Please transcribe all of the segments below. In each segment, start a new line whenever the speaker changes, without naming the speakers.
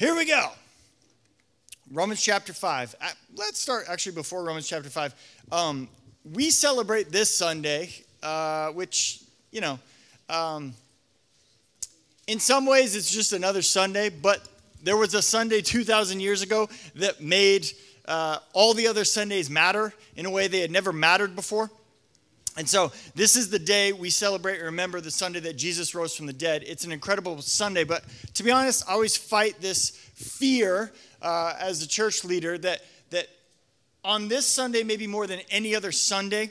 Here we go. Romans chapter 5. Uh, let's start actually before Romans chapter 5. Um, we celebrate this Sunday, uh, which, you know, um, in some ways it's just another Sunday, but there was a Sunday 2,000 years ago that made uh, all the other Sundays matter in a way they had never mattered before. And so, this is the day we celebrate and remember the Sunday that Jesus rose from the dead. It's an incredible Sunday, but to be honest, I always fight this fear uh, as a church leader that, that on this Sunday, maybe more than any other Sunday,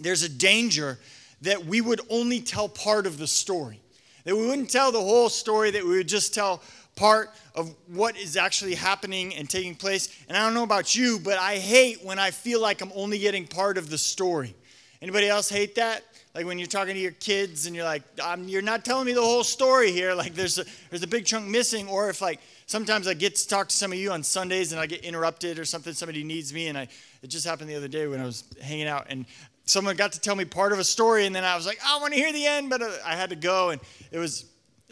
there's a danger that we would only tell part of the story. That we wouldn't tell the whole story, that we would just tell part of what is actually happening and taking place. And I don't know about you, but I hate when I feel like I'm only getting part of the story. Anybody else hate that? Like when you're talking to your kids and you're like, you're not telling me the whole story here. Like there's a, there's a big chunk missing. Or if like sometimes I get to talk to some of you on Sundays and I get interrupted or something, somebody needs me. And I, it just happened the other day when I was hanging out and someone got to tell me part of a story. And then I was like, I want to hear the end, but uh, I had to go. And it was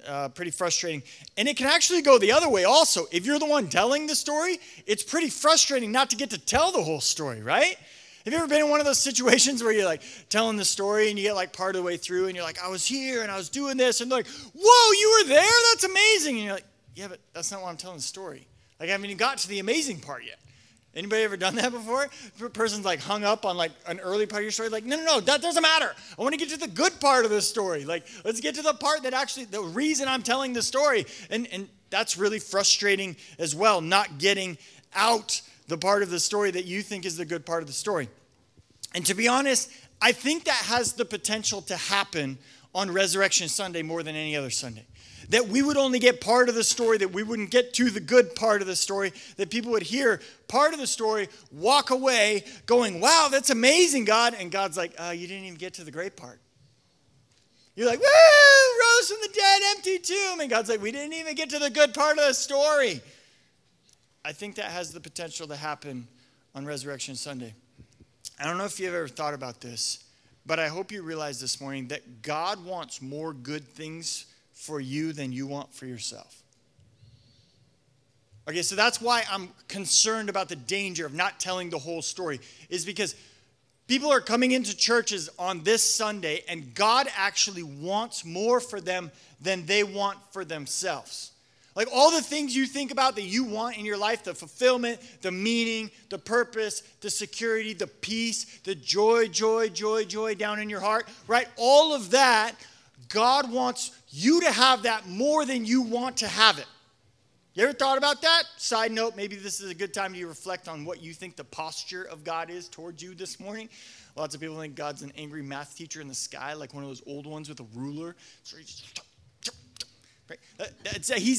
uh, pretty frustrating. And it can actually go the other way also. If you're the one telling the story, it's pretty frustrating not to get to tell the whole story, right? Have you ever been in one of those situations where you're like telling the story and you get like part of the way through and you're like, I was here and I was doing this, and they're like, Whoa, you were there? That's amazing. And you're like, Yeah, but that's not why I'm telling the story. Like, I haven't even got to the amazing part yet. Anybody ever done that before? A person's like hung up on like an early part of your story. Like, no, no, no, that doesn't matter. I want to get to the good part of the story. Like, let's get to the part that actually, the reason I'm telling the story. And, and that's really frustrating as well, not getting out the part of the story that you think is the good part of the story. And to be honest, I think that has the potential to happen on Resurrection Sunday more than any other Sunday that we would only get part of the story, that we wouldn't get to the good part of the story, that people would hear part of the story, walk away going, wow, that's amazing, God. And God's like, uh, you didn't even get to the great part. You're like, woo, rose from the dead, empty tomb. And God's like, we didn't even get to the good part of the story. I think that has the potential to happen on Resurrection Sunday. I don't know if you've ever thought about this, but I hope you realize this morning that God wants more good things for you than you want for yourself. Okay, so that's why I'm concerned about the danger of not telling the whole story, is because people are coming into churches on this Sunday and God actually wants more for them than they want for themselves. Like all the things you think about that you want in your life the fulfillment, the meaning, the purpose, the security, the peace, the joy, joy, joy, joy down in your heart, right? All of that, God wants you to have that more than you want to have it. You ever thought about that? Side note, maybe this is a good time to reflect on what you think the posture of God is towards you this morning. Lots of people think God's an angry math teacher in the sky, like one of those old ones with a ruler. So He's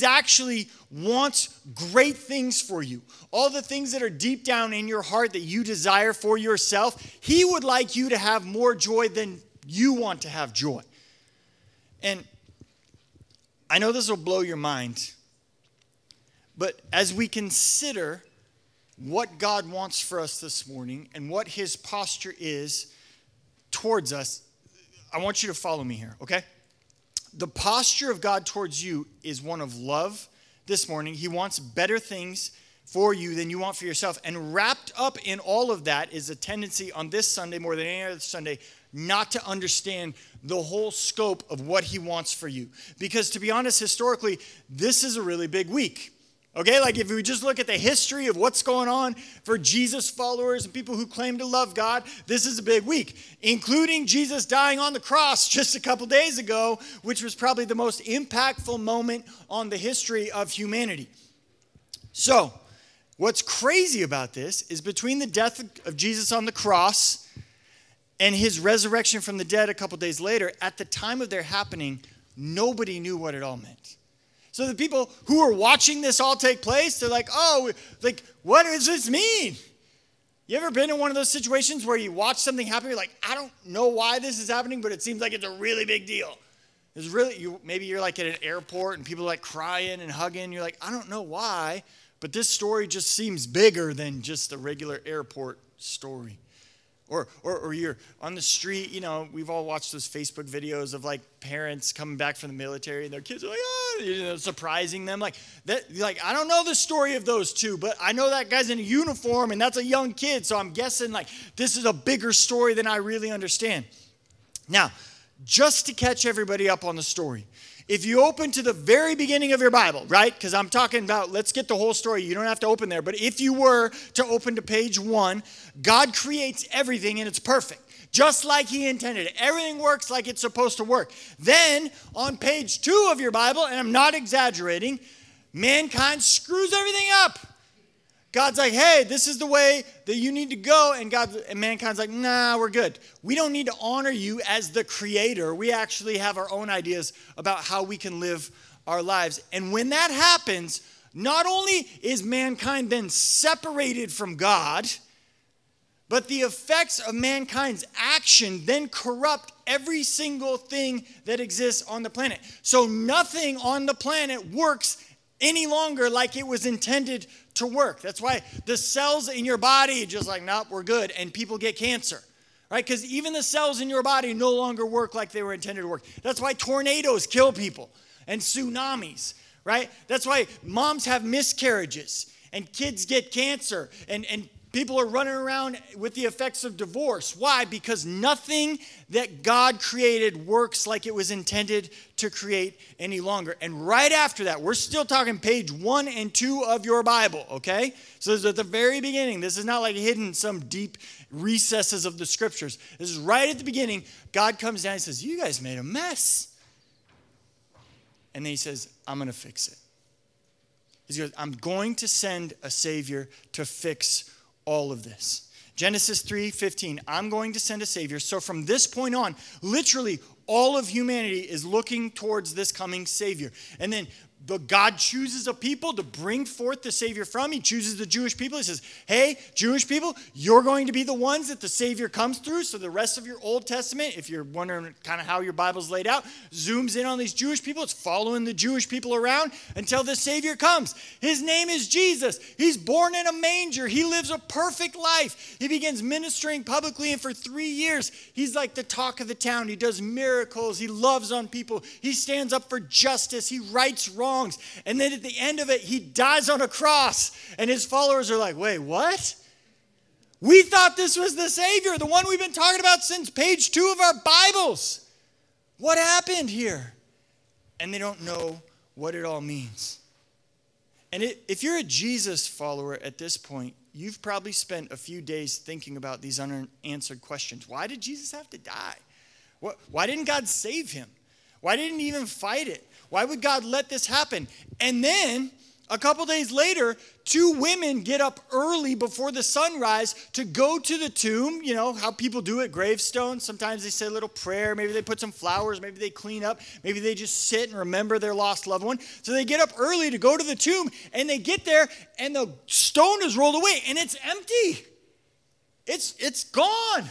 actually wants great things for you. All the things that are deep down in your heart that you desire for yourself, He would like you to have more joy than you want to have joy. And I know this will blow your mind, but as we consider what God wants for us this morning and what his posture is towards us, I want you to follow me here, okay? The posture of God towards you is one of love this morning. He wants better things for you than you want for yourself. And wrapped up in all of that is a tendency on this Sunday, more than any other Sunday, not to understand the whole scope of what he wants for you. Because to be honest, historically, this is a really big week. Okay, like if we just look at the history of what's going on for Jesus followers and people who claim to love God, this is a big week, including Jesus dying on the cross just a couple days ago, which was probably the most impactful moment on the history of humanity. So, what's crazy about this is between the death of Jesus on the cross and his resurrection from the dead a couple days later, at the time of their happening, nobody knew what it all meant. So the people who are watching this all take place, they're like, oh, like, what does this mean? You ever been in one of those situations where you watch something happen, you're like, I don't know why this is happening, but it seems like it's a really big deal. It's really, you, maybe you're like at an airport and people are like crying and hugging. You're like, I don't know why, but this story just seems bigger than just a regular airport story. Or, or, or you're on the street, you know, we've all watched those Facebook videos of like parents coming back from the military and their kids are like, oh, you know, surprising them. Like that, like I don't know the story of those two, but I know that guy's in a uniform and that's a young kid. So I'm guessing like this is a bigger story than I really understand. Now, just to catch everybody up on the story, if you open to the very beginning of your Bible, right? Because I'm talking about, let's get the whole story. You don't have to open there. But if you were to open to page one, God creates everything and it's perfect, just like He intended. Everything works like it's supposed to work. Then on page two of your Bible, and I'm not exaggerating, mankind screws everything up. God's like, hey, this is the way that you need to go. And God and mankind's like, nah, we're good. We don't need to honor you as the creator. We actually have our own ideas about how we can live our lives. And when that happens, not only is mankind then separated from God, but the effects of mankind's action then corrupt every single thing that exists on the planet. So nothing on the planet works any longer like it was intended to work. That's why the cells in your body just like, nope, we're good, and people get cancer. Right? Because even the cells in your body no longer work like they were intended to work. That's why tornadoes kill people and tsunamis, right? That's why moms have miscarriages and kids get cancer and, and People are running around with the effects of divorce. Why? Because nothing that God created works like it was intended to create any longer. And right after that, we're still talking page one and two of your Bible, okay? So this is at the very beginning. This is not like hidden some deep recesses of the scriptures. This is right at the beginning. God comes down and says, You guys made a mess. And then he says, I'm going to fix it. He goes, I'm going to send a Savior to fix all of this. Genesis 3:15, I'm going to send a savior. So from this point on, literally all of humanity is looking towards this coming savior. And then but God chooses a people to bring forth the Savior from. He chooses the Jewish people. He says, Hey, Jewish people, you're going to be the ones that the Savior comes through. So the rest of your Old Testament, if you're wondering kind of how your Bible's laid out, zooms in on these Jewish people. It's following the Jewish people around until the Savior comes. His name is Jesus. He's born in a manger. He lives a perfect life. He begins ministering publicly, and for three years, he's like the talk of the town. He does miracles. He loves on people. He stands up for justice. He rights wrong wrongs. And then at the end of it, he dies on a cross. And his followers are like, wait, what? We thought this was the Savior, the one we've been talking about since page two of our Bibles. What happened here? And they don't know what it all means. And it, if you're a Jesus follower at this point, you've probably spent a few days thinking about these unanswered questions. Why did Jesus have to die? Why didn't God save him? Why didn't he even fight it? Why would God let this happen? And then a couple days later, two women get up early before the sunrise to go to the tomb. You know how people do it, gravestones. Sometimes they say a little prayer. Maybe they put some flowers. Maybe they clean up. Maybe they just sit and remember their lost loved one. So they get up early to go to the tomb, and they get there, and the stone is rolled away, and it's empty. It's, it's gone.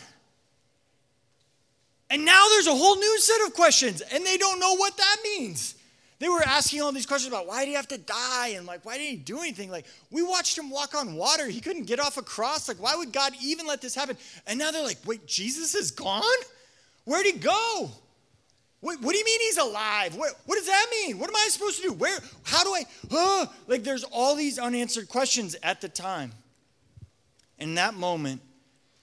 And now there's a whole new set of questions, and they don't know what that means. They were asking all these questions about why did he have to die and like why didn't he do anything? Like we watched him walk on water. He couldn't get off a cross. Like why would God even let this happen? And now they're like, wait, Jesus is gone? Where'd he go? What, what do you mean he's alive? What, what does that mean? What am I supposed to do? Where? How do I? Uh, like there's all these unanswered questions at the time. In that moment,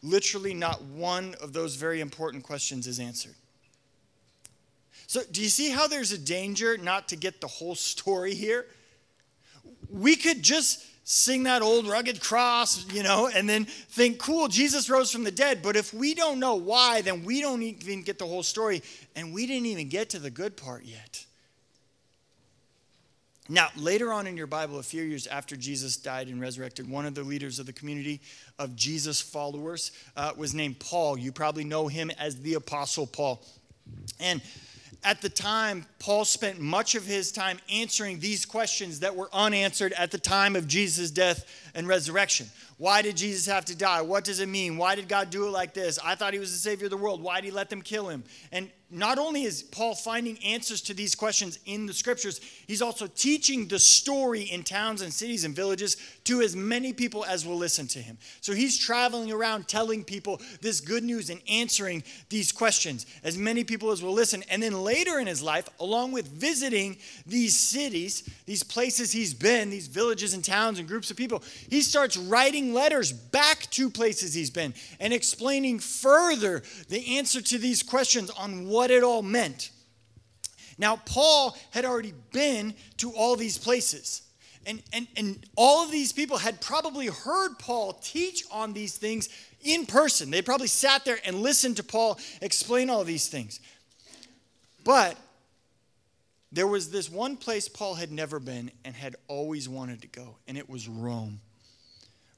literally not one of those very important questions is answered. So, do you see how there's a danger not to get the whole story here? We could just sing that old rugged cross, you know, and then think, cool, Jesus rose from the dead. But if we don't know why, then we don't even get the whole story. And we didn't even get to the good part yet. Now, later on in your Bible, a few years after Jesus died and resurrected, one of the leaders of the community of Jesus followers uh, was named Paul. You probably know him as the Apostle Paul. And at the time, Paul spent much of his time answering these questions that were unanswered at the time of Jesus' death and resurrection. Why did Jesus have to die? What does it mean? Why did God do it like this? I thought he was the Savior of the world. Why did he let them kill him? And not only is Paul finding answers to these questions in the scriptures, he's also teaching the story in towns and cities and villages to as many people as will listen to him. So he's traveling around telling people this good news and answering these questions, as many people as will listen. And then later in his life, along with visiting these cities, these places he's been, these villages and towns and groups of people, he starts writing letters back to places he's been and explaining further the answer to these questions on what what it all meant. Now, Paul had already been to all these places. And, and, and all of these people had probably heard Paul teach on these things in person. They probably sat there and listened to Paul explain all these things. But there was this one place Paul had never been and had always wanted to go, and it was Rome.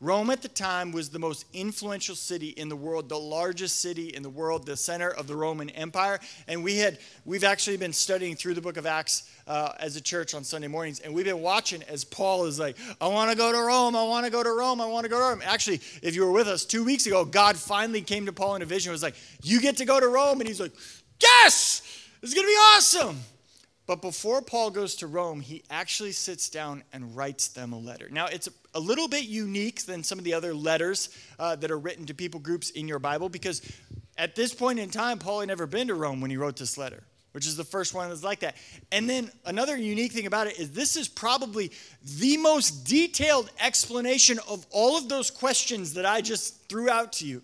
Rome at the time was the most influential city in the world, the largest city in the world, the center of the Roman Empire. And we had we've actually been studying through the book of Acts uh, as a church on Sunday mornings, and we've been watching as Paul is like, "I want to go to Rome. I want to go to Rome. I want to go to Rome." Actually, if you were with us two weeks ago, God finally came to Paul in a vision. and Was like, "You get to go to Rome," and he's like, "Yes, it's gonna be awesome." But before Paul goes to Rome, he actually sits down and writes them a letter. Now, it's a little bit unique than some of the other letters uh, that are written to people groups in your Bible because at this point in time, Paul had never been to Rome when he wrote this letter, which is the first one that's like that. And then another unique thing about it is this is probably the most detailed explanation of all of those questions that I just threw out to you.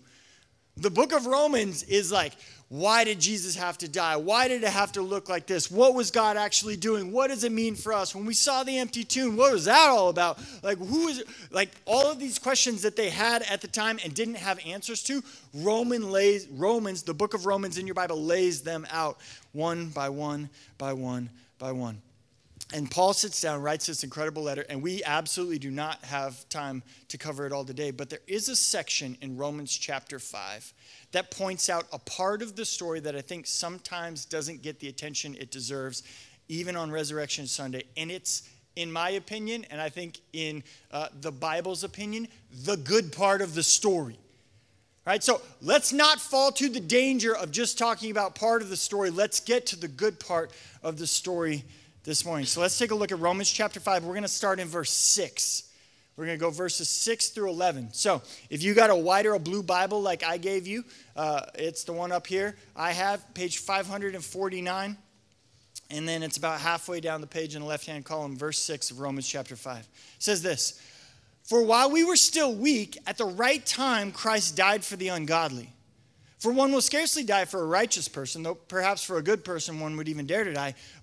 The book of Romans is like, why did Jesus have to die? Why did it have to look like this? What was God actually doing? What does it mean for us? When we saw the empty tomb, what was that all about? Like, who is? Like, all of these questions that they had at the time and didn't have answers to, Roman lays, Romans, the book of Romans in your Bible, lays them out one by one by one by one. And Paul sits down, writes this incredible letter, and we absolutely do not have time to cover it all today, but there is a section in Romans chapter 5 that points out a part of the story that I think sometimes doesn't get the attention it deserves, even on Resurrection Sunday. And it's, in my opinion, and I think in uh, the Bible's opinion, the good part of the story. Right? So let's not fall to the danger of just talking about part of the story. Let's get to the good part of the story this morning. So let's take a look at Romans chapter 5. We're going to start in verse 6. We're going to go verses 6 through 11. So, if you got a white or a blue Bible like I gave you, uh, it's the one up here. I have page 549. And then it's about halfway down the page in the left hand column, verse 6 of Romans chapter 5. It says this For while we were still weak, at the right time, Christ died for the ungodly. For one will scarcely die for a righteous person, though perhaps for a good person one would even dare to die.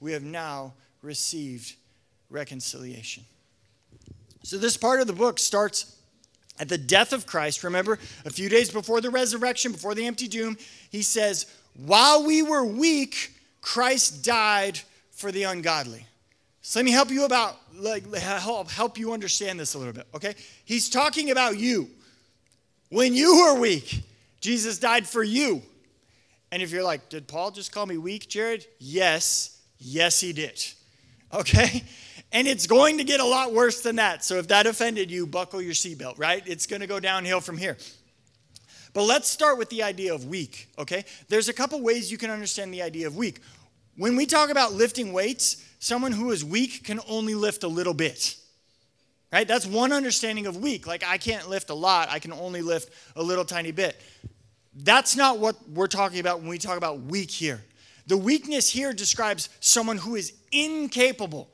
we have now received reconciliation. So, this part of the book starts at the death of Christ. Remember, a few days before the resurrection, before the empty tomb, he says, While we were weak, Christ died for the ungodly. So let me help you about like help help you understand this a little bit, okay? He's talking about you. When you were weak, Jesus died for you. And if you're like, did Paul just call me weak, Jared? Yes, yes, he did. Okay? And it's going to get a lot worse than that. So if that offended you, buckle your seatbelt, right? It's going to go downhill from here. But let's start with the idea of weak, okay? There's a couple ways you can understand the idea of weak. When we talk about lifting weights, someone who is weak can only lift a little bit. Right? That's one understanding of weak. Like I can't lift a lot, I can only lift a little tiny bit. That's not what we're talking about when we talk about weak here. The weakness here describes someone who is incapable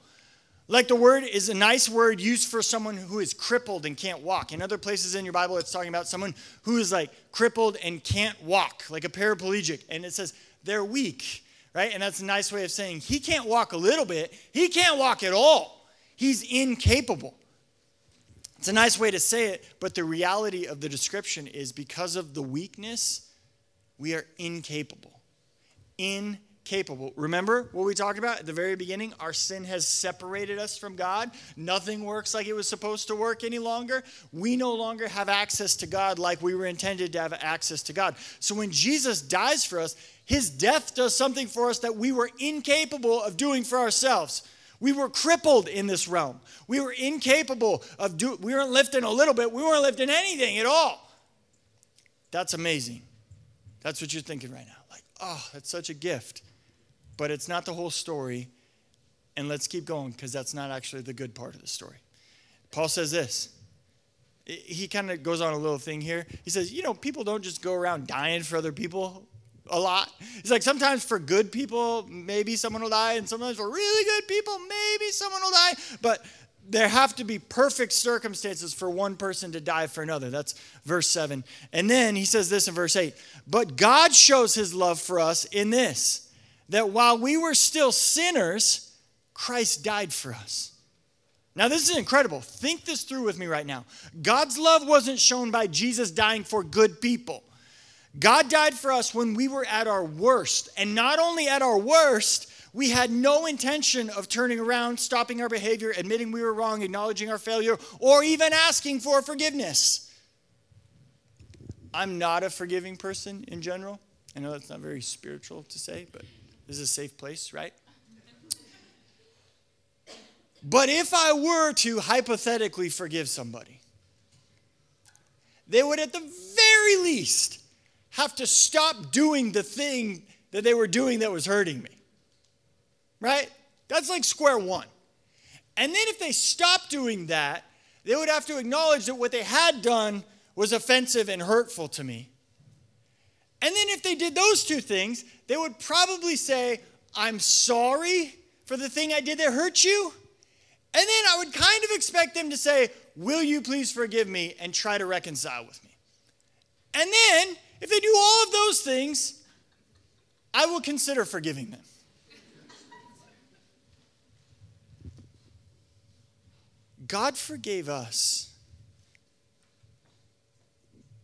like the word is a nice word used for someone who is crippled and can't walk. In other places in your Bible, it's talking about someone who is like crippled and can't walk, like a paraplegic. And it says they're weak, right? And that's a nice way of saying he can't walk a little bit, he can't walk at all. He's incapable. It's a nice way to say it, but the reality of the description is because of the weakness, we are incapable. Incapable. Remember what we talked about at the very beginning? Our sin has separated us from God. Nothing works like it was supposed to work any longer. We no longer have access to God like we were intended to have access to God. So when Jesus dies for us, his death does something for us that we were incapable of doing for ourselves. We were crippled in this realm. We were incapable of doing, we weren't lifting a little bit, we weren't lifting anything at all. That's amazing. That's what you're thinking right now. Oh, that's such a gift. But it's not the whole story. And let's keep going because that's not actually the good part of the story. Paul says this. He kind of goes on a little thing here. He says, You know, people don't just go around dying for other people a lot. It's like, sometimes for good people, maybe someone will die, and sometimes for really good people, maybe someone will die. But there have to be perfect circumstances for one person to die for another. That's verse 7. And then he says this in verse 8 But God shows his love for us in this, that while we were still sinners, Christ died for us. Now, this is incredible. Think this through with me right now. God's love wasn't shown by Jesus dying for good people. God died for us when we were at our worst. And not only at our worst, we had no intention of turning around, stopping our behavior, admitting we were wrong, acknowledging our failure, or even asking for forgiveness. I'm not a forgiving person in general. I know that's not very spiritual to say, but this is a safe place, right? But if I were to hypothetically forgive somebody, they would at the very least have to stop doing the thing that they were doing that was hurting me right? That's like square one. And then if they stopped doing that, they would have to acknowledge that what they had done was offensive and hurtful to me. And then if they did those two things, they would probably say, I'm sorry for the thing I did that hurt you. And then I would kind of expect them to say, Will you please forgive me and try to reconcile with me? And then, if they do all of those things, I will consider forgiving them. God forgave us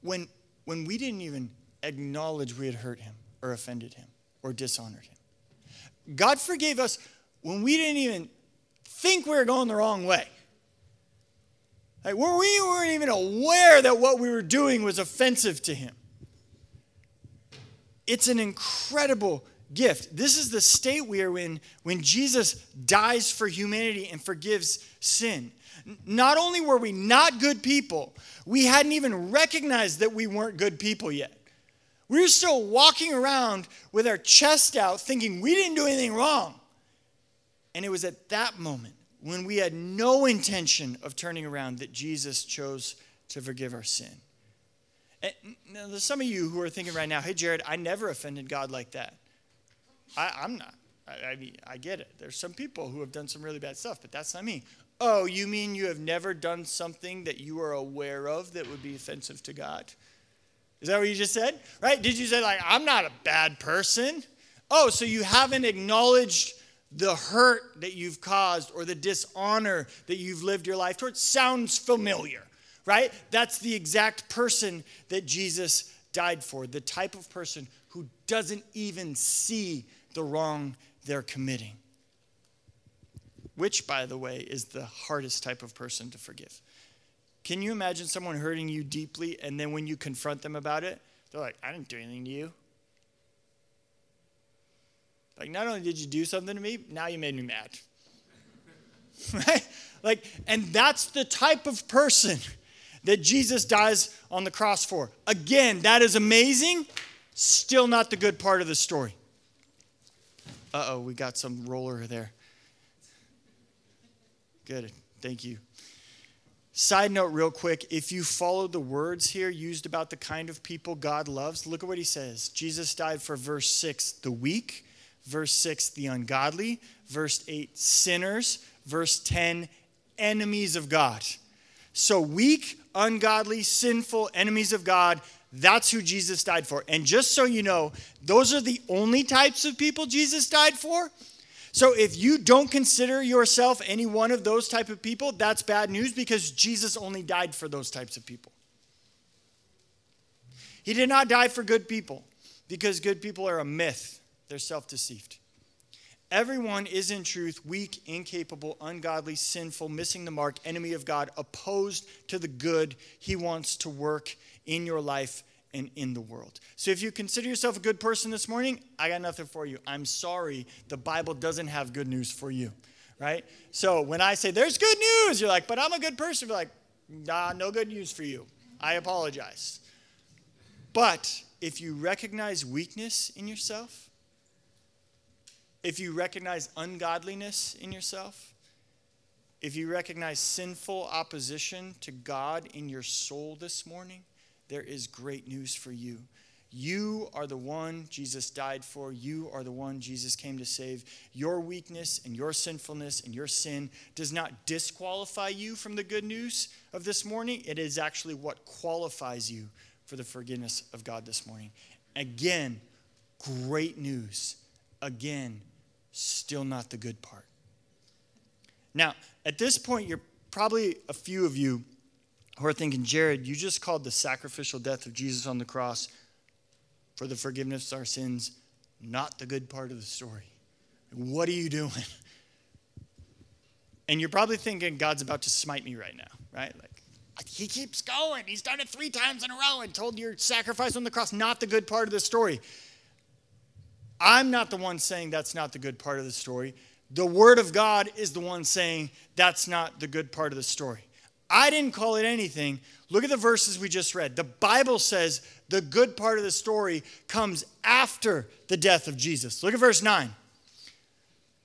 when, when we didn't even acknowledge we had hurt him or offended him or dishonored him. God forgave us when we didn't even think we were going the wrong way. Like, we weren't even aware that what we were doing was offensive to him. It's an incredible gift. This is the state we are in when Jesus dies for humanity and forgives sin. Not only were we not good people, we hadn't even recognized that we weren't good people yet. We were still walking around with our chest out thinking we didn't do anything wrong. And it was at that moment when we had no intention of turning around that Jesus chose to forgive our sin. Eh, and now, there's some of you who are thinking right now, hey, Jared, I never offended God like that. I, am not. I, I mean, I get it. There's some people who have done some really bad stuff, but that's not me. Oh, you mean you have never done something that you are aware of that would be offensive to God? Is that what you just said? Right? Did you say, like, I'm not a bad person? Oh, so you haven't acknowledged the hurt that you've caused or the dishonor that you've lived your life towards? Sounds familiar, right? That's the exact person that Jesus died for, the type of person who doesn't even see the wrong they're committing which, by the way, is the hardest type of person to forgive. Can you imagine someone hurting you deeply and then when you confront them about it, they're like, I didn't do anything to you? Like, not only did you do something to me, now you made me mad. right? Like, and that's the type of person that Jesus dies on the cross for. Again, that is amazing, still not the good part of the story. Uh oh, we got some roller there. Good. Thank you. Side note, real quick if you follow the words here used about the kind of people God loves, look at what he says. Jesus died for verse 6, the weak, verse 6, the ungodly, verse 8, sinners, verse 10, enemies of God. So, weak, ungodly, sinful, enemies of God, that's who Jesus died for. And just so you know, those are the only types of people Jesus died for. So if you don't consider yourself any one of those type of people, that's bad news because Jesus only died for those types of people. He did not die for good people because good people are a myth. they're self deceived. Everyone is in truth weak, incapable, ungodly, sinful, missing the mark, enemy of God, opposed to the good he wants to work in your life and in the world. So if you consider yourself a good person this morning, I got nothing for you. I'm sorry, the Bible doesn't have good news for you, right? So when I say there's good news, you're like, but I'm a good person. You're like, nah, no good news for you. I apologize. But if you recognize weakness in yourself, if you recognize ungodliness in yourself, if you recognize sinful opposition to God in your soul this morning, there is great news for you. You are the one Jesus died for. You are the one Jesus came to save. Your weakness and your sinfulness and your sin does not disqualify you from the good news of this morning. It is actually what qualifies you for the forgiveness of God this morning. Again, great news. Again, still not the good part. Now, at this point, you're probably a few of you who are thinking, Jared, you just called the sacrificial death of Jesus on the cross for the forgiveness of our sins not the good part of the story. What are you doing? And you're probably thinking God's about to smite me right now, right? Like, he keeps going. He's done it three times in a row and told your sacrifice on the cross not the good part of the story. I'm not the one saying that's not the good part of the story. The Word of God is the one saying that's not the good part of the story. I didn't call it anything. Look at the verses we just read. The Bible says the good part of the story comes after the death of Jesus. Look at verse 9.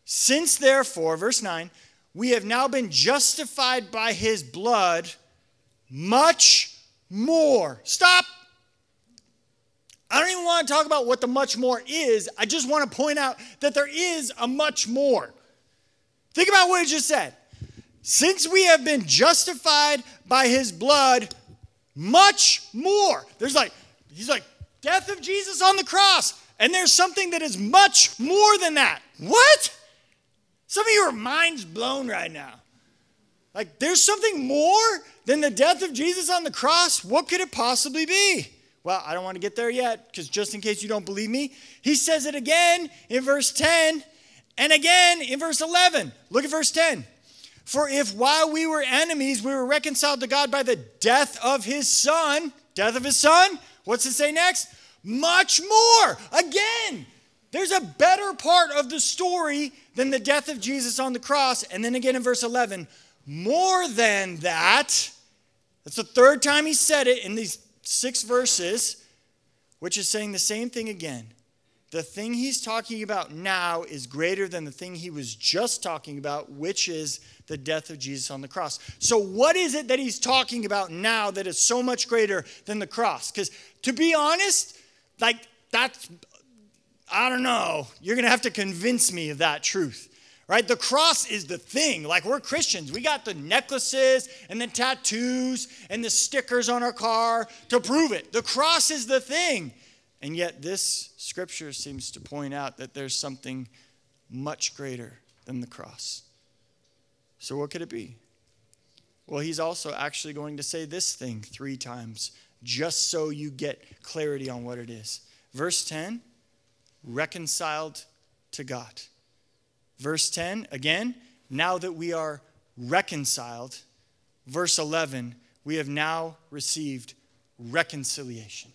Since therefore, verse 9, we have now been justified by his blood, much more. Stop. I don't even want to talk about what the much more is. I just want to point out that there is a much more. Think about what he just said. Since we have been justified by his blood, much more. There's like, he's like, death of Jesus on the cross. And there's something that is much more than that. What? Some of you are minds blown right now. Like, there's something more than the death of Jesus on the cross? What could it possibly be? Well, I don't want to get there yet because just in case you don't believe me, he says it again in verse 10 and again in verse 11. Look at verse 10. For if while we were enemies, we were reconciled to God by the death of his son, death of his son, what's it say next? Much more. Again, there's a better part of the story than the death of Jesus on the cross. And then again in verse 11, more than that, that's the third time he said it in these six verses, which is saying the same thing again. The thing he's talking about now is greater than the thing he was just talking about, which is the death of Jesus on the cross. So, what is it that he's talking about now that is so much greater than the cross? Because, to be honest, like, that's, I don't know, you're going to have to convince me of that truth right? The cross is the thing. Like we're Christians, we got the necklaces and the tattoos and the stickers on our car to prove it. The cross is the thing. And yet, this scripture seems to point out that there's something much greater than the cross. So, what could it be? Well, he's also actually going to say this thing three times, just so you get clarity on what it is. Verse 10 reconciled to God. Verse 10, again, now that we are reconciled. Verse 11, we have now received reconciliation.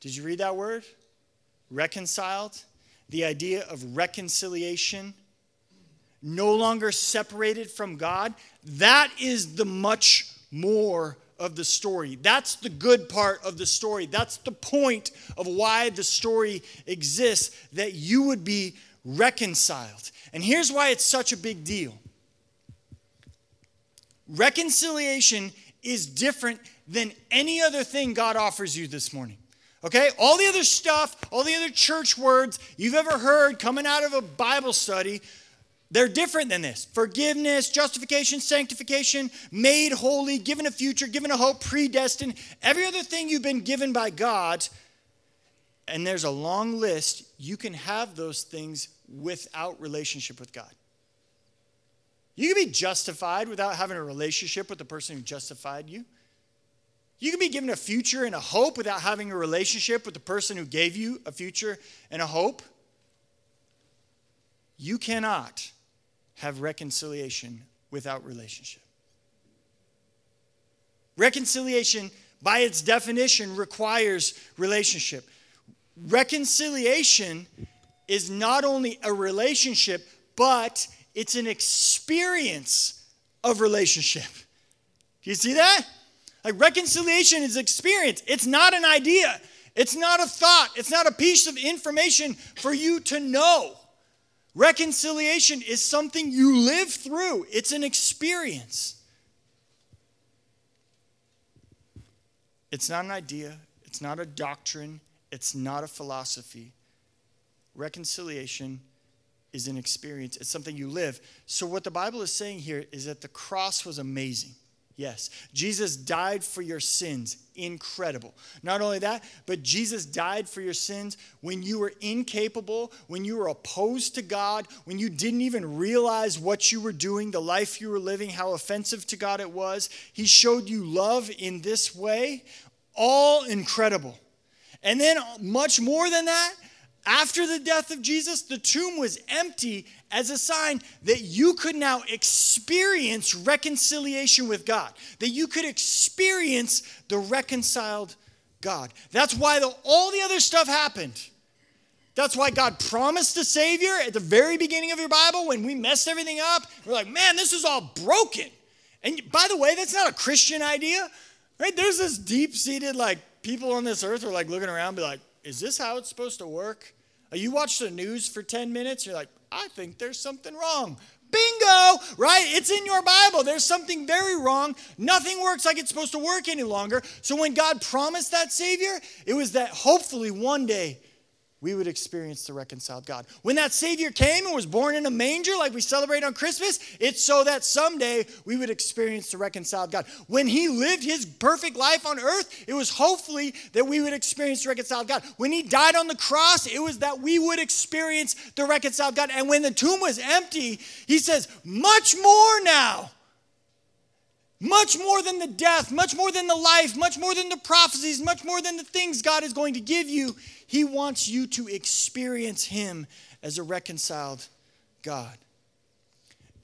Did you read that word? Reconciled? The idea of reconciliation no longer separated from God, that is the much more of the story. That's the good part of the story. That's the point of why the story exists that you would be reconciled. And here's why it's such a big deal reconciliation is different than any other thing God offers you this morning. Okay? All the other stuff, all the other church words you've ever heard coming out of a Bible study they're different than this forgiveness, justification, sanctification, made holy, given a future, given a hope, predestined, every other thing you've been given by God. And there's a long list. You can have those things without relationship with God. You can be justified without having a relationship with the person who justified you. You can be given a future and a hope without having a relationship with the person who gave you a future and a hope. You cannot have reconciliation without relationship. Reconciliation, by its definition, requires relationship. Reconciliation is not only a relationship, but it's an experience of relationship. Do you see that? Like reconciliation is experience. It's not an idea. It's not a thought. It's not a piece of information for you to know. Reconciliation is something you live through. It's an experience. It's not an idea. It's not a doctrine. It's not a philosophy. Reconciliation is an experience, it's something you live. So, what the Bible is saying here is that the cross was amazing. Yes, Jesus died for your sins. Incredible. Not only that, but Jesus died for your sins when you were incapable, when you were opposed to God, when you didn't even realize what you were doing, the life you were living, how offensive to God it was. He showed you love in this way. All incredible. And then, much more than that, after the death of Jesus, the tomb was empty as a sign that you could now experience reconciliation with God, that you could experience the reconciled God. That's why the, all the other stuff happened. That's why God promised a Savior at the very beginning of your Bible when we messed everything up. We're like, man, this is all broken. And by the way, that's not a Christian idea, right? There's this deep seated, like, people on this earth are like looking around, be like, is this how it's supposed to work? You watch the news for 10 minutes, you're like, I think there's something wrong. Bingo, right? It's in your Bible. There's something very wrong. Nothing works like it's supposed to work any longer. So when God promised that Savior, it was that hopefully one day we would experience the reconciled God. When that Savior came and was born in a manger, like we celebrate on Christmas, it's so that someday we would experience the reconciled God. When He lived His perfect life on earth, it was hopefully that we would experience the reconciled God. When He died on the cross, it was that we would experience the reconciled God. And when the tomb was empty, He says, much more now. Much more than the death, much more than the life, much more than the prophecies, much more than the things God is going to give you. He wants you to experience Him as a reconciled God.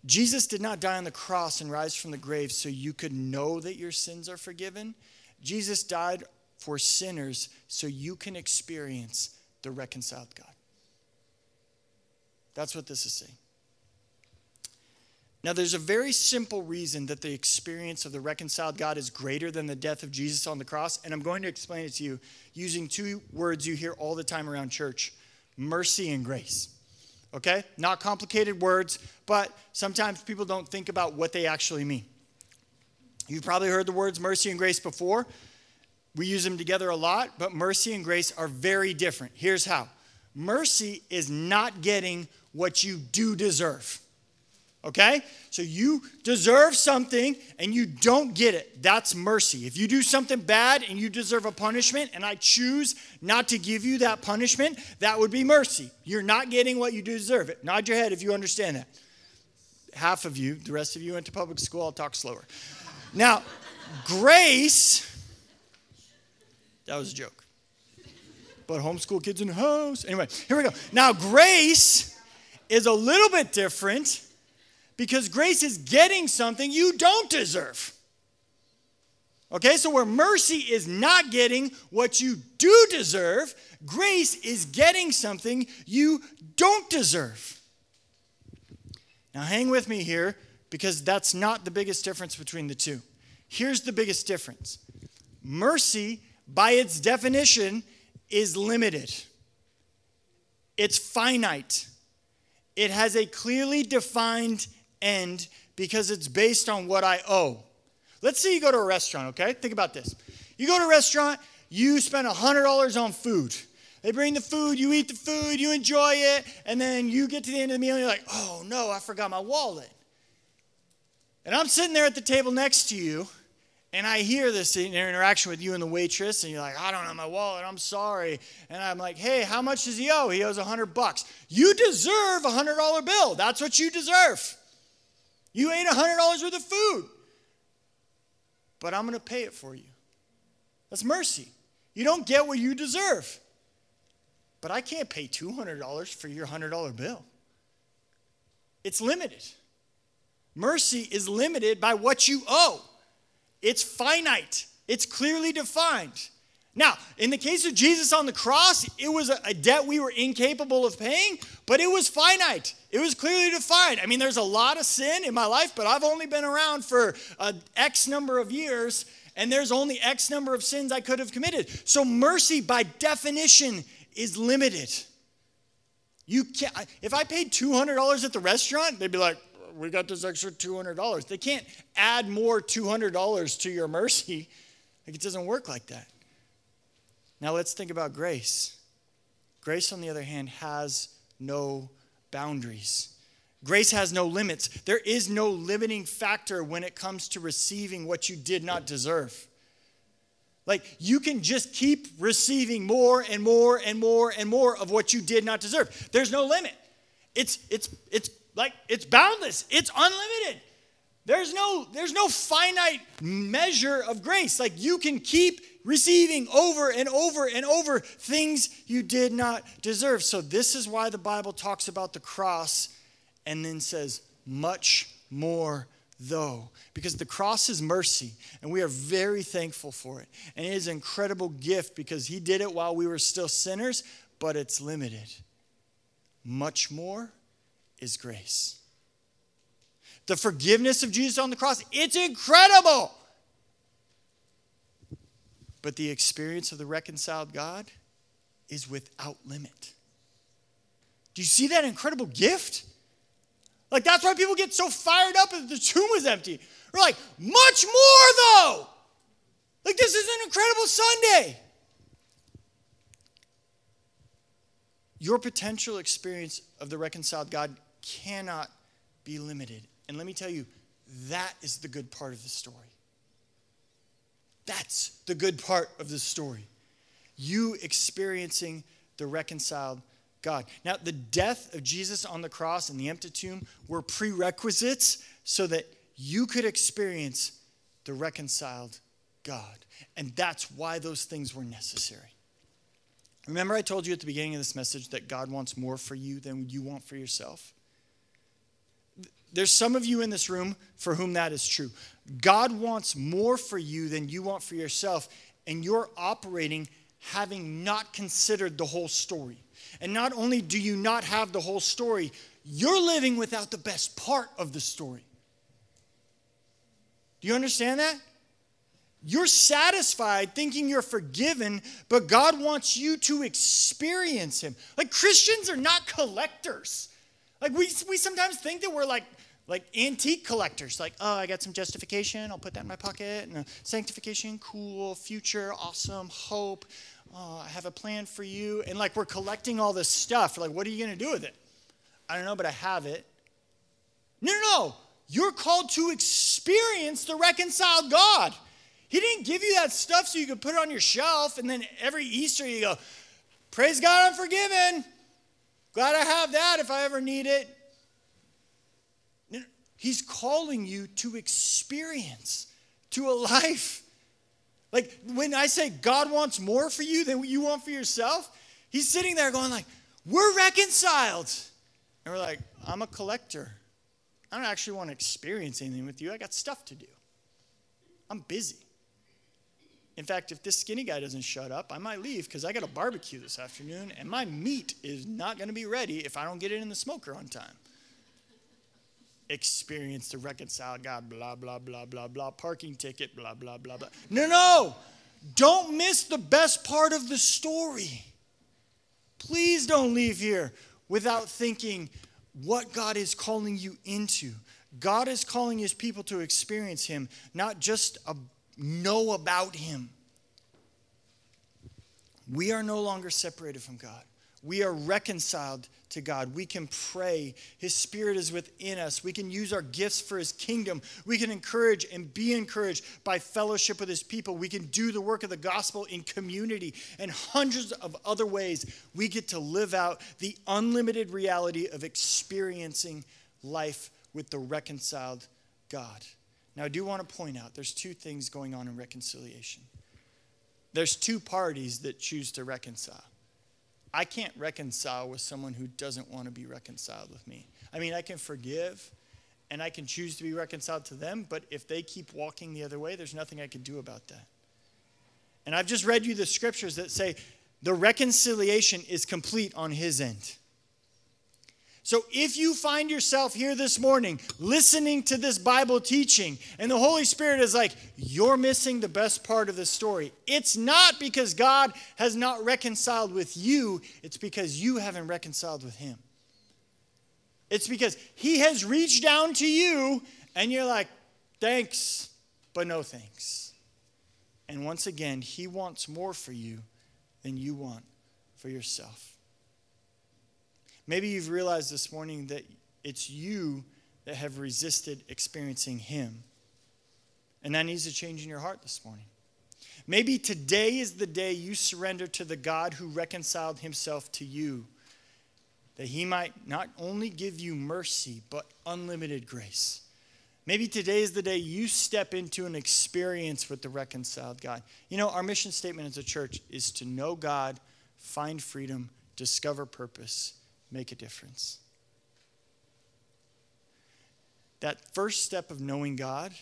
Jesus did not die on the cross and rise from the grave so you could know that your sins are forgiven. Jesus died for sinners so you can experience the reconciled God. That's what this is saying. Now, there's a very simple reason that the experience of the reconciled God is greater than the death of Jesus on the cross, and I'm going to explain it to you using two words you hear all the time around church mercy and grace. Okay? Not complicated words, but sometimes people don't think about what they actually mean. You've probably heard the words mercy and grace before. We use them together a lot, but mercy and grace are very different. Here's how mercy is not getting what you do deserve. Okay? So you deserve something and you don't get it. That's mercy. If you do something bad and you deserve a punishment and I choose not to give you that punishment, that would be mercy. You're not getting what you deserve. It. Nod your head if you understand that. Half of you, the rest of you went to public school, I'll talk slower. Now, grace, that was a joke. But homeschool kids in the house. Anyway, here we go. Now, grace is a little bit different because grace is getting something you don't deserve. Okay, so where mercy is not getting what you do deserve, grace is getting something you don't deserve. Now, hang with me here because that's not the biggest difference between the two. Here's the biggest difference mercy, by its definition, is limited, it's finite, it has a clearly defined end because it's based on what I owe. Let's say you go to a restaurant, okay? Think about this. You go to a restaurant, you spend $100 on food. They bring the food, you eat the food, you enjoy it, and then you get to the end of the meal and you're like, oh no, I forgot my wallet. And I'm sitting there at the table next to you, and I hear this interaction with you and the waitress, and you're like, I don't have my wallet, I'm sorry. And I'm like, hey, how much does he owe? He owes 100 bucks. You deserve a $100 bill. That's what you deserve. You ate $100 worth of food, but I'm going to pay it for you. That's mercy. You don't get what you deserve. But I can't pay $200 for your $100 bill. It's limited. Mercy is limited by what you owe, it's finite, it's clearly defined. Now, in the case of Jesus on the cross, it was a debt we were incapable of paying, but it was finite. It was clearly defined. I mean, there's a lot of sin in my life, but I've only been around for uh, X number of years, and there's only X number of sins I could have committed. So mercy, by definition, is limited. You can't, if I paid $200 at the restaurant, they'd be like, we got this extra $200. They can't add more $200 to your mercy. Like, it doesn't work like that. Now, let's think about grace. Grace, on the other hand, has no boundaries. Grace has no limits. There is no limiting factor when it comes to receiving what you did not deserve. Like you can just keep receiving more and more and more and more of what you did not deserve. There's no limit. It's it's it's like it's boundless. It's unlimited. There's no there's no finite measure of grace. Like you can keep receiving over and over and over things you did not deserve. So this is why the Bible talks about the cross and then says much more though, because the cross is mercy, and we are very thankful for it. And it is an incredible gift because He did it while we were still sinners, but it's limited. Much more is grace. The forgiveness of Jesus on the cross, it's incredible. But the experience of the reconciled God is without limit. Do you see that incredible gift? Like, that's why people get so fired up that the tomb was empty. We're like, much more though. Like, this is an incredible Sunday. Your potential experience of the reconciled God cannot be limited. And let me tell you, that is the good part of the story. That's the good part of the story. You experiencing the reconciled God. Now, the death of Jesus on the cross and the empty tomb were prerequisites so that you could experience the reconciled God. And that's why those things were necessary. Remember, I told you at the beginning of this message that God wants more for you than you want for yourself? There's some of you in this room for whom that is true. God wants more for you than you want for yourself, and you're operating having not considered the whole story. And not only do you not have the whole story, you're living without the best part of the story. Do you understand that? You're satisfied thinking you're forgiven, but God wants you to experience Him. Like Christians are not collectors. Like we, we sometimes think that we're like, like antique collectors. Like, oh, I got some justification, I'll put that in my pocket. And uh, sanctification, cool, future, awesome, hope oh, I have a plan for you. And like we're collecting all this stuff. Like, what are you going to do with it? I don't know, but I have it. No, no, no. You're called to experience the reconciled God. He didn't give you that stuff so you could put it on your shelf and then every Easter you go, Praise God, I'm forgiven. Glad I have that if I ever need it. He's calling you to experience, to a life like when I say God wants more for you than you want for yourself, he's sitting there going like, "We're reconciled." And we're like, "I'm a collector. I don't actually want to experience anything with you. I got stuff to do. I'm busy." In fact, if this skinny guy doesn't shut up, I might leave because I got a barbecue this afternoon and my meat is not going to be ready if I don't get it in the smoker on time experience to reconcile God, blah, blah, blah, blah, blah, parking ticket, blah, blah, blah, blah. No, no. Don't miss the best part of the story. Please don't leave here without thinking what God is calling you into. God is calling his people to experience him, not just know about him. We are no longer separated from God. We are reconciled to God. We can pray. His Spirit is within us. We can use our gifts for His kingdom. We can encourage and be encouraged by fellowship with His people. We can do the work of the gospel in community and hundreds of other ways. We get to live out the unlimited reality of experiencing life with the reconciled God. Now, I do want to point out there's two things going on in reconciliation. there's two parties that choose to reconcile. I can't reconcile with someone who doesn't want to be reconciled with me. I mean, I can forgive and I can choose to be reconciled to them, but if they keep walking the other way, there's nothing I can do about that. And I've just read you the scriptures that say the reconciliation is complete on his end. So if you find yourself here this morning listening to this Bible teaching and the Holy Spirit is like, you're missing the best part of the story, it's not because God has not reconciled with you, it's because you haven't reconciled with Him. It's because He has reached down to you and you're like, thanks, but no thanks. And once again, He wants more for you than you want for yourself. Maybe you've realized this morning that it's you that have resisted experiencing Him. And that needs to change in your heart this morning. Maybe today is the day you surrender to the God who reconciled Himself to you, that He might not only give you mercy, but unlimited grace. Maybe today is the day you step into an experience with the reconciled God. You know, our mission statement as a church is to know God, find freedom, discover purpose, make a difference. That first step of knowing God,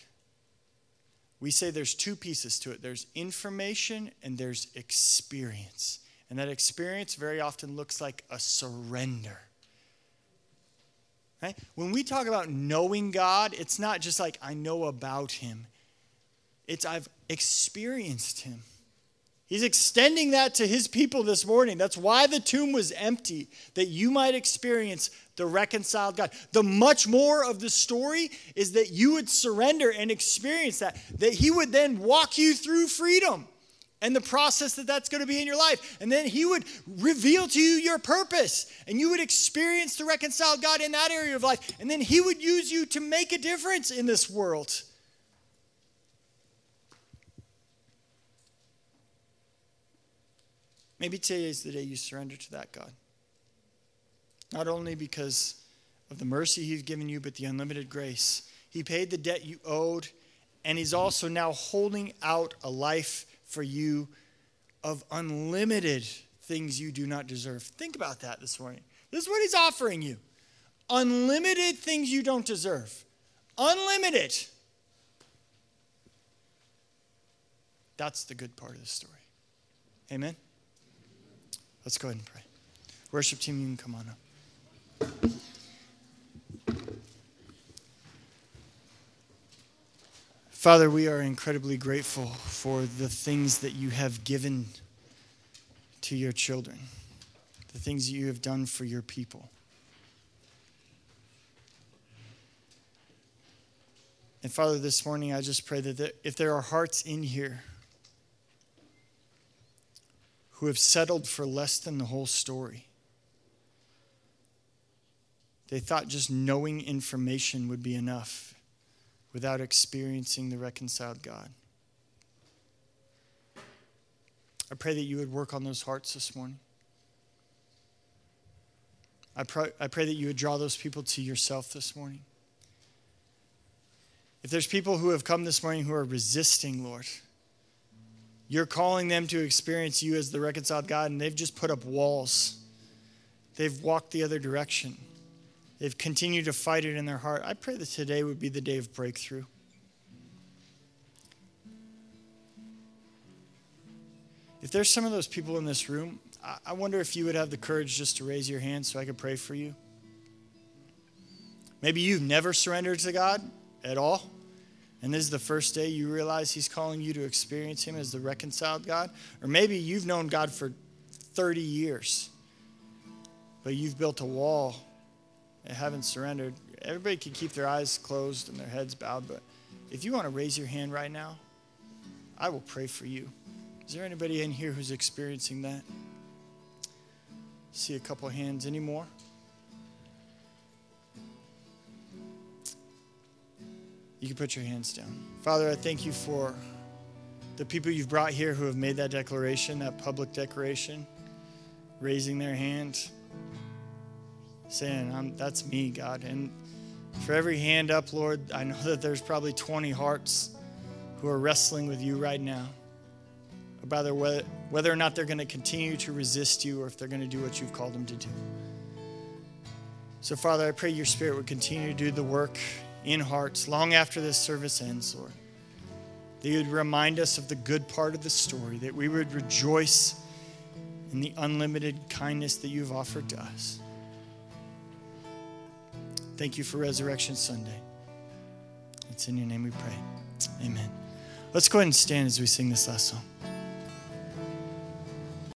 we say there's two pieces to it there's information and there's experience. And that experience very often looks like a surrender. Right? When we talk about knowing God, it's not just like I know about him. It's I've experienced him. He's extending that to his people this morning. That's why the tomb was empty, that you might experience the reconciled God. The much more of the story is that you would surrender and experience that, that he would then walk you through freedom and the process that that's going to be in your life. And then he would reveal to you your purpose, and you would experience the reconciled God in that area of life. And then he would use you to make a difference in this world. Maybe today is the day you surrender to that God. Not only because of the mercy He's given you, but the unlimited grace. He paid the debt you owed, and He's also now holding out a life for you of unlimited things you do not deserve. Think about that this morning. This is what He's offering you unlimited things you don't deserve. Unlimited. That's the good part of the story. Amen. Let's go ahead and pray. Worship team, you can come on up. Father, we are incredibly grateful for the things that you have given to your children, the things that you have done for your people. And Father, this morning I just pray that if there are hearts in here who have settled for less than the whole story. They thought just knowing information would be enough without experiencing the reconciled God. I pray that you would work on those hearts this morning. I pray, I pray that you would draw those people to yourself this morning. If there's people who have come this morning who are resisting, Lord, you're calling them to experience you as the reconciled God, and they've just put up walls. They've walked the other direction. They've continued to fight it in their heart. I pray that today would be the day of breakthrough. If there's some of those people in this room, I wonder if you would have the courage just to raise your hand so I could pray for you. Maybe you've never surrendered to God at all and this is the first day you realize He's calling you to experience Him as the reconciled God. Or maybe you've known God for 30 years, but you've built a wall and haven't surrendered. Everybody can keep their eyes closed and their heads bowed, but if you want to raise your hand right now, I will pray for you. Is there anybody in here who's experiencing that? See a couple hands. Any more? You can put your hands down. Father, I thank you for the people you've brought here who have made that declaration, that public declaration, raising their hand, saying, That's me, God. And for every hand up, Lord, I know that there's probably 20 hearts who are wrestling with you right now about whether, whether or not they're going to continue to resist you or if they're going to do what you've called them to do. So, Father, I pray your Spirit would continue to do the work in hearts long after this service ends, Lord. That you would remind us of the good part of the story, that we would rejoice in the unlimited kindness that you've offered to us. Thank you for Resurrection Sunday. It's in your name we pray. Amen. Let's go ahead and stand as we sing this last song.